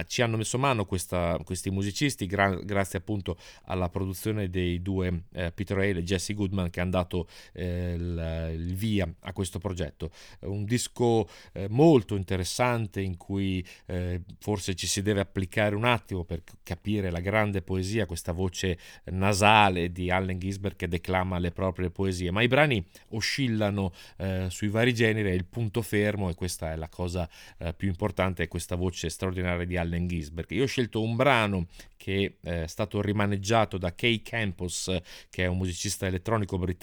ci hanno messo mano questa, questi musicisti gra- grazie appunto alla produzione dei due Peter Hale e Jesse Goodman che hanno dato il il via a questo progetto. Un disco eh, molto interessante in cui eh, forse ci si deve applicare un attimo per capire la grande poesia, questa voce nasale di Allen Ginsberg che declama le proprie poesie, ma i brani oscillano eh, sui vari generi, è il punto fermo e questa è la cosa eh, più importante, è questa voce straordinaria di Allen Ginsberg. Io ho scelto un brano che eh, è stato rimaneggiato da Kay Campos, che è un musicista elettronico britannico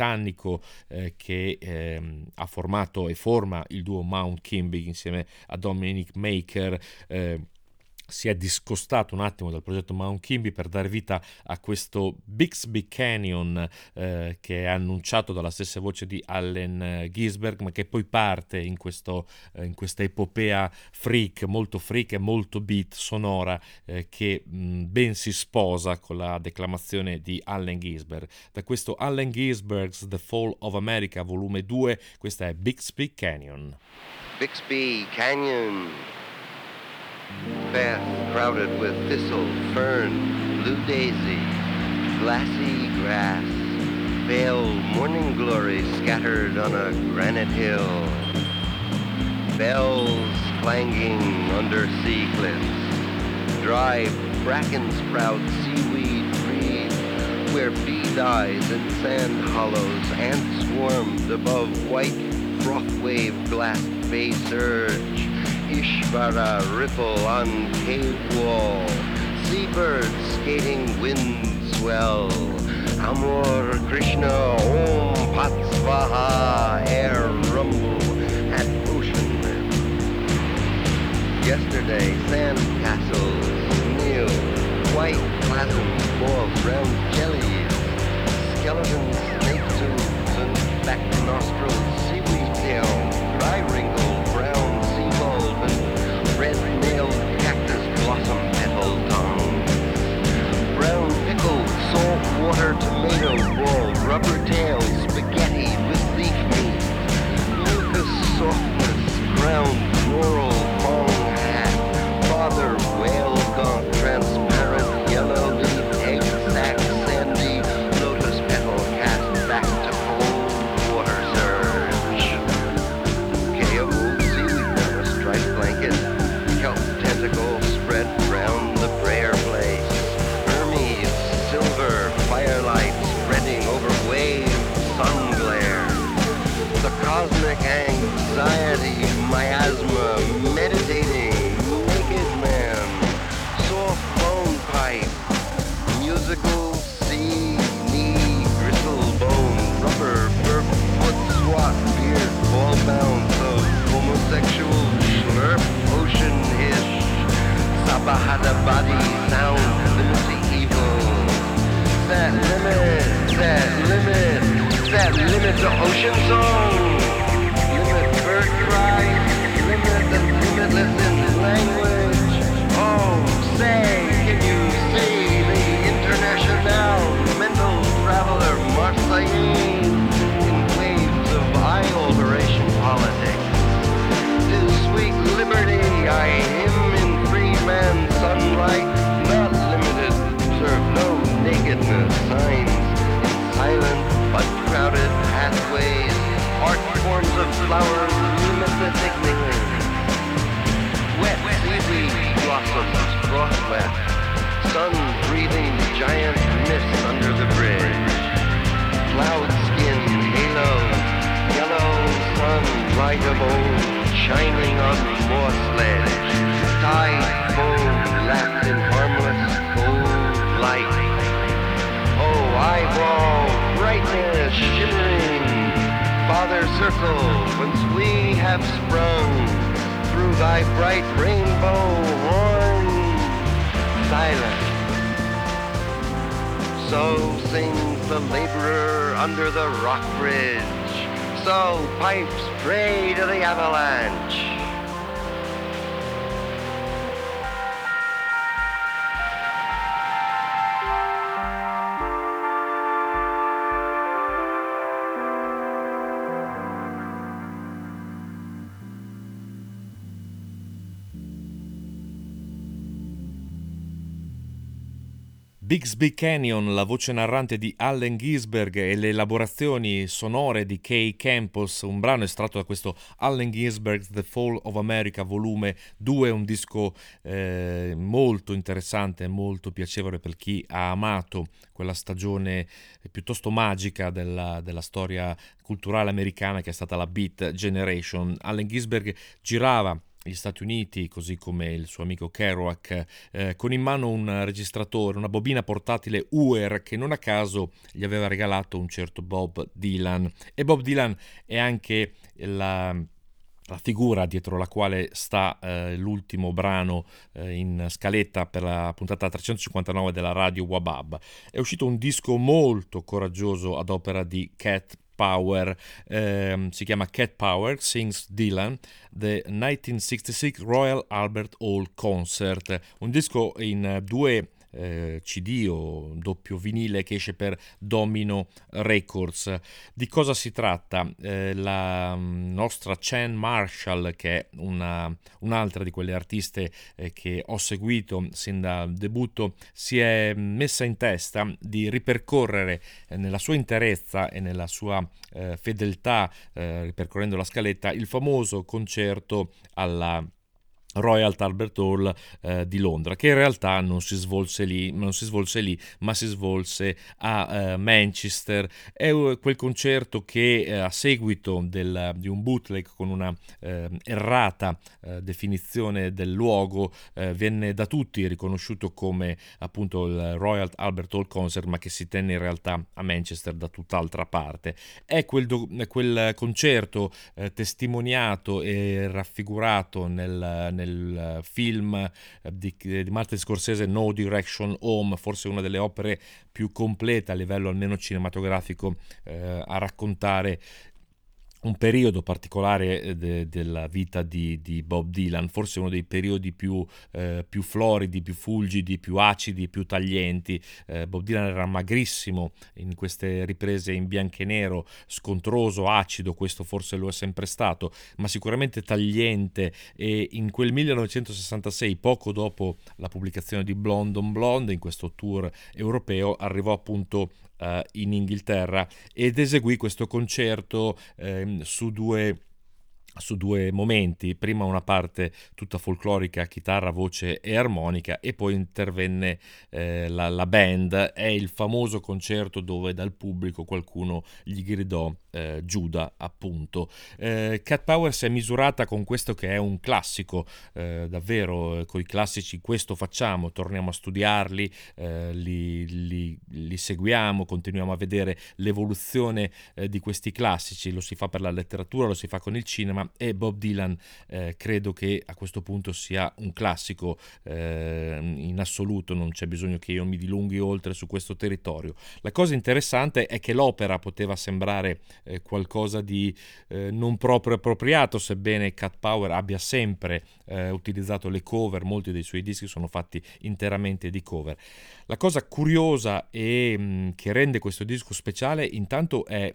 eh, che eh, ha formato e forma il duo Mount Kimby insieme a Dominic Maker. Eh, si è discostato un attimo dal progetto Mount Kimby per dare vita a questo Bixby Canyon eh, che è annunciato dalla stessa voce di Allen eh, Ginsberg ma che poi parte in, questo, eh, in questa epopea freak, molto freak e molto beat sonora eh, che mh, ben si sposa con la declamazione di Allen Ginsberg. Da questo Allen Ginsberg's The Fall of America volume 2 questa è Bixby Canyon. Bixby Canyon path crowded with thistle, fern, blue daisy, glassy grass, pale morning glory scattered on a granite hill, bells clanging under sea cliffs, dry bracken sprout seaweed free, where bee eyes in sand hollows, ants swarmed above white froth wave glass bay surge, Ishvara ripple on cave wall, seabirds skating wind swell, Amor Krishna Om Patsvaha air rumble at ocean rim. Yesterday sand castles kneel, white plasms balls round jellies, skeleton snake tubes and back nostrils, seaweed tail, dry wrinkles water tomato ball, rubber tail, spaghetti with leaf meat. Mucus softness, ground floral never had a body sound evil. That limit, that limit, that limit the ocean zone. Limit bird cry, limit the limitless in language. Oh, say. Bixby Canyon, la voce narrante di Allen Ginsberg e le elaborazioni sonore di Kay Campos, un brano estratto da questo Allen Ginsberg The Fall of America volume 2, un disco eh, molto interessante, molto piacevole per chi ha amato quella stagione piuttosto magica della, della storia culturale americana che è stata la Beat Generation. Allen Ginsberg girava gli Stati Uniti, così come il suo amico Kerouac, eh, con in mano un registratore, una bobina portatile UR che non a caso gli aveva regalato un certo Bob Dylan. E Bob Dylan è anche la la figura dietro la quale sta eh, l'ultimo brano eh, in scaletta per la puntata 359 della radio Wabab. È uscito un disco molto coraggioso ad opera di Cat Power, ehm, si chiama Cat Power, Sings Dylan, The 1966 Royal Albert Hall Concert, un disco in due eh, CD o doppio vinile che esce per Domino Records. Di cosa si tratta? Eh, la mm, nostra Chan Marshall, che è una, un'altra di quelle artiste eh, che ho seguito sin dal debutto, si è messa in testa di ripercorrere eh, nella sua interezza e nella sua eh, fedeltà, eh, ripercorrendo la scaletta, il famoso concerto alla Royal Albert Hall eh, di Londra, che in realtà non si svolse lì, si svolse lì ma si svolse a eh, Manchester. È uh, quel concerto che eh, a seguito del, di un bootleg con una eh, errata eh, definizione del luogo venne da tutti riconosciuto come appunto il Royal Albert Hall Concert, ma che si tenne in realtà a Manchester da tutt'altra parte. È quel, do- quel concerto testimoniato e raffigurato nel, nel nel film eh, di, di Martin Scorsese No Direction Home, forse una delle opere più complete a livello almeno cinematografico eh, a raccontare un periodo particolare eh, de, della vita di, di, Bob Dylan, forse uno dei periodi più, eh, più, floridi, più fulgidi, più acidi, più taglienti. Eh, Bob Dylan era magrissimo in queste riprese in bianco e nero, scontroso, acido, questo forse lo è sempre stato, ma sicuramente tagliente e in quel 1966, poco dopo la pubblicazione di Blonde on Blonde, in questo tour europeo, arrivò appunto in Inghilterra ed eseguì questo concerto eh, su due su due momenti, prima una parte tutta folclorica, chitarra, voce e armonica e poi intervenne eh, la, la, band, è il famoso concerto dove dal pubblico qualcuno gli gridò eh, Giuda appunto. Eh, Cat Power si è misurata con questo che è un classico, eh, davvero con i classici questo facciamo, torniamo a studiarli, eh, li, li, li, seguiamo, continuiamo a vedere l'evoluzione eh, di questi classici, lo si fa per la letteratura, lo si fa con il cinema e Bob Dylan eh, credo che a questo punto sia un classico eh, in assoluto, non c'è bisogno che io mi dilunghi oltre su questo territorio. La cosa interessante è che l'opera poteva sembrare eh, qualcosa di eh, non proprio appropriato, sebbene Cat Power abbia sempre eh, utilizzato le cover, molti dei suoi dischi sono fatti interamente di cover. La cosa curiosa e mh, mm, che rende questo disco speciale intanto è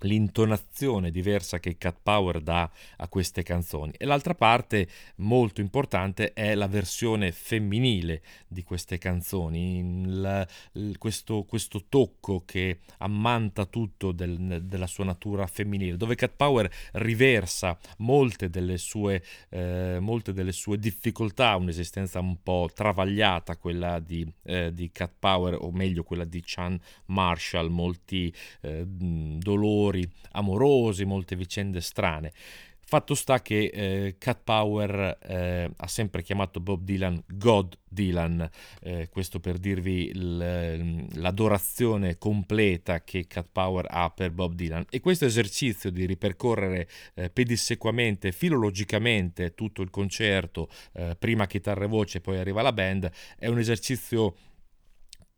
l'intonazione diversa che Cat Power dà a queste canzoni. E l'altra parte molto importante è la versione femminile di queste canzoni. Il, il, questo, questo, tocco che ammanta tutto del, della sua natura femminile dove Cat Power riversa molte delle sue, eh, molte delle sue difficoltà un'esistenza un po' travagliata quella di, eh, di Cat Power o meglio quella di Chan Marshall molti eh, dolori dolori amorosi, molte vicende strane. Fatto sta che eh, Cat Power eh, ha sempre chiamato Bob Dylan God Dylan, eh, questo per dirvi l'adorazione completa che Cat Power ha per Bob Dylan. E questo esercizio di ripercorrere eh, pedissequamente, filologicamente tutto il concerto, eh, prima chitarra e voce, poi arriva la band, è un esercizio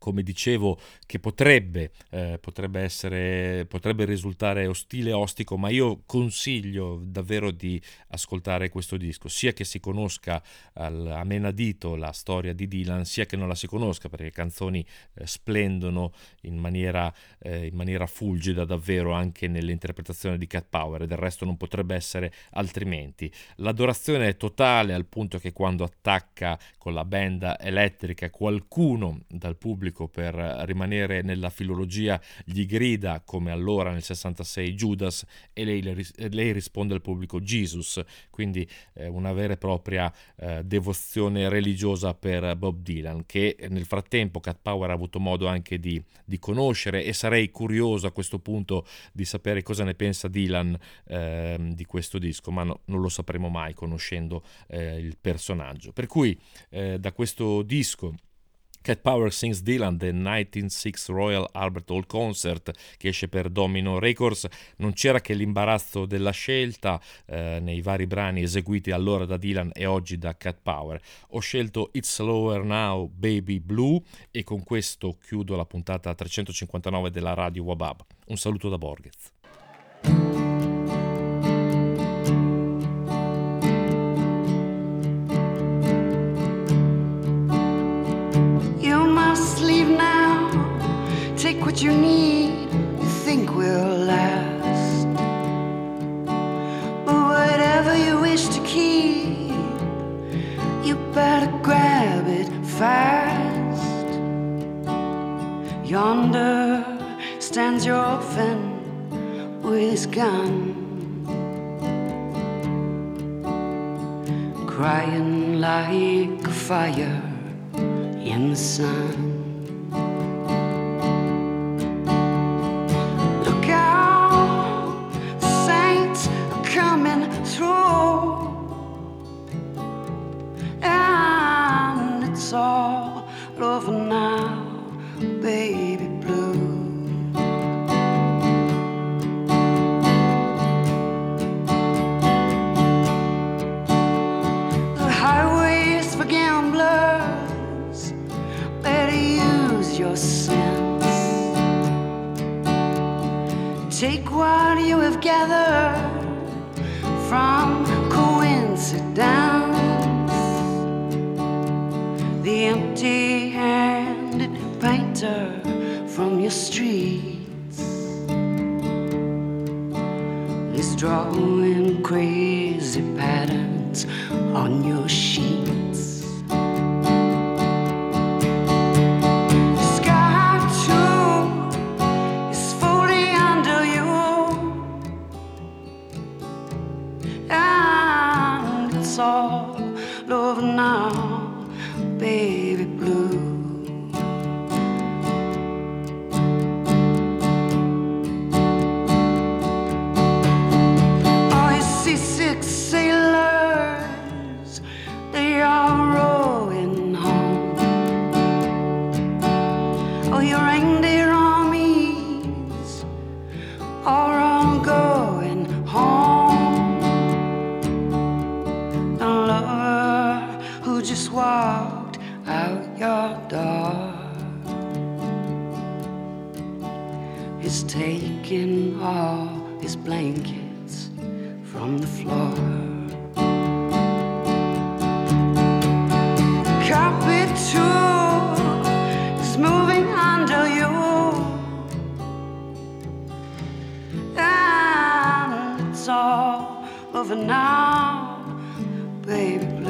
come dicevo, che potrebbe, eh, potrebbe, essere, potrebbe risultare ostile e ostico, ma io consiglio davvero di ascoltare questo disco, sia che si conosca al, a menadito la storia di Dylan, sia che non la si conosca, perché le canzoni eh, splendono in maniera, eh, in maniera fulgida davvero anche nell'interpretazione di Cat Power, del resto non potrebbe essere altrimenti. L'adorazione è totale al punto che quando attacca con la benda elettrica qualcuno dal pubblico, pubblico per rimanere nella filologia gli grida come allora nel 66 Judas e lei, lei risponde al pubblico Jesus, quindi eh, una vera e propria eh, devozione religiosa per Bob Dylan che nel frattempo Cat Power ha avuto modo anche di, di conoscere e sarei curioso a questo punto di sapere cosa ne pensa Dylan eh, di questo disco, ma no, non lo sapremo mai conoscendo eh, il personaggio. Per cui eh, da questo disco Cat Power Sings Dylan The 196 Royal Albert Hall Concert che esce per Domino Records. Non c'era che l'imbarazzo della scelta eh, nei vari brani eseguiti allora da Dylan e oggi da Cat Power. Ho scelto It's Slower Now Baby Blue e con questo chiudo la puntata 359 della radio Wabab. Un saluto da Borghez what you need, you think will last. But whatever you wish to keep, you better grab it fast. Yonder stands your orphan with his gun. Crying like a fire in the sun. what you have gathered from coincidence. The empty handed painter from your streets is drawing crazy patterns on your all over now, baby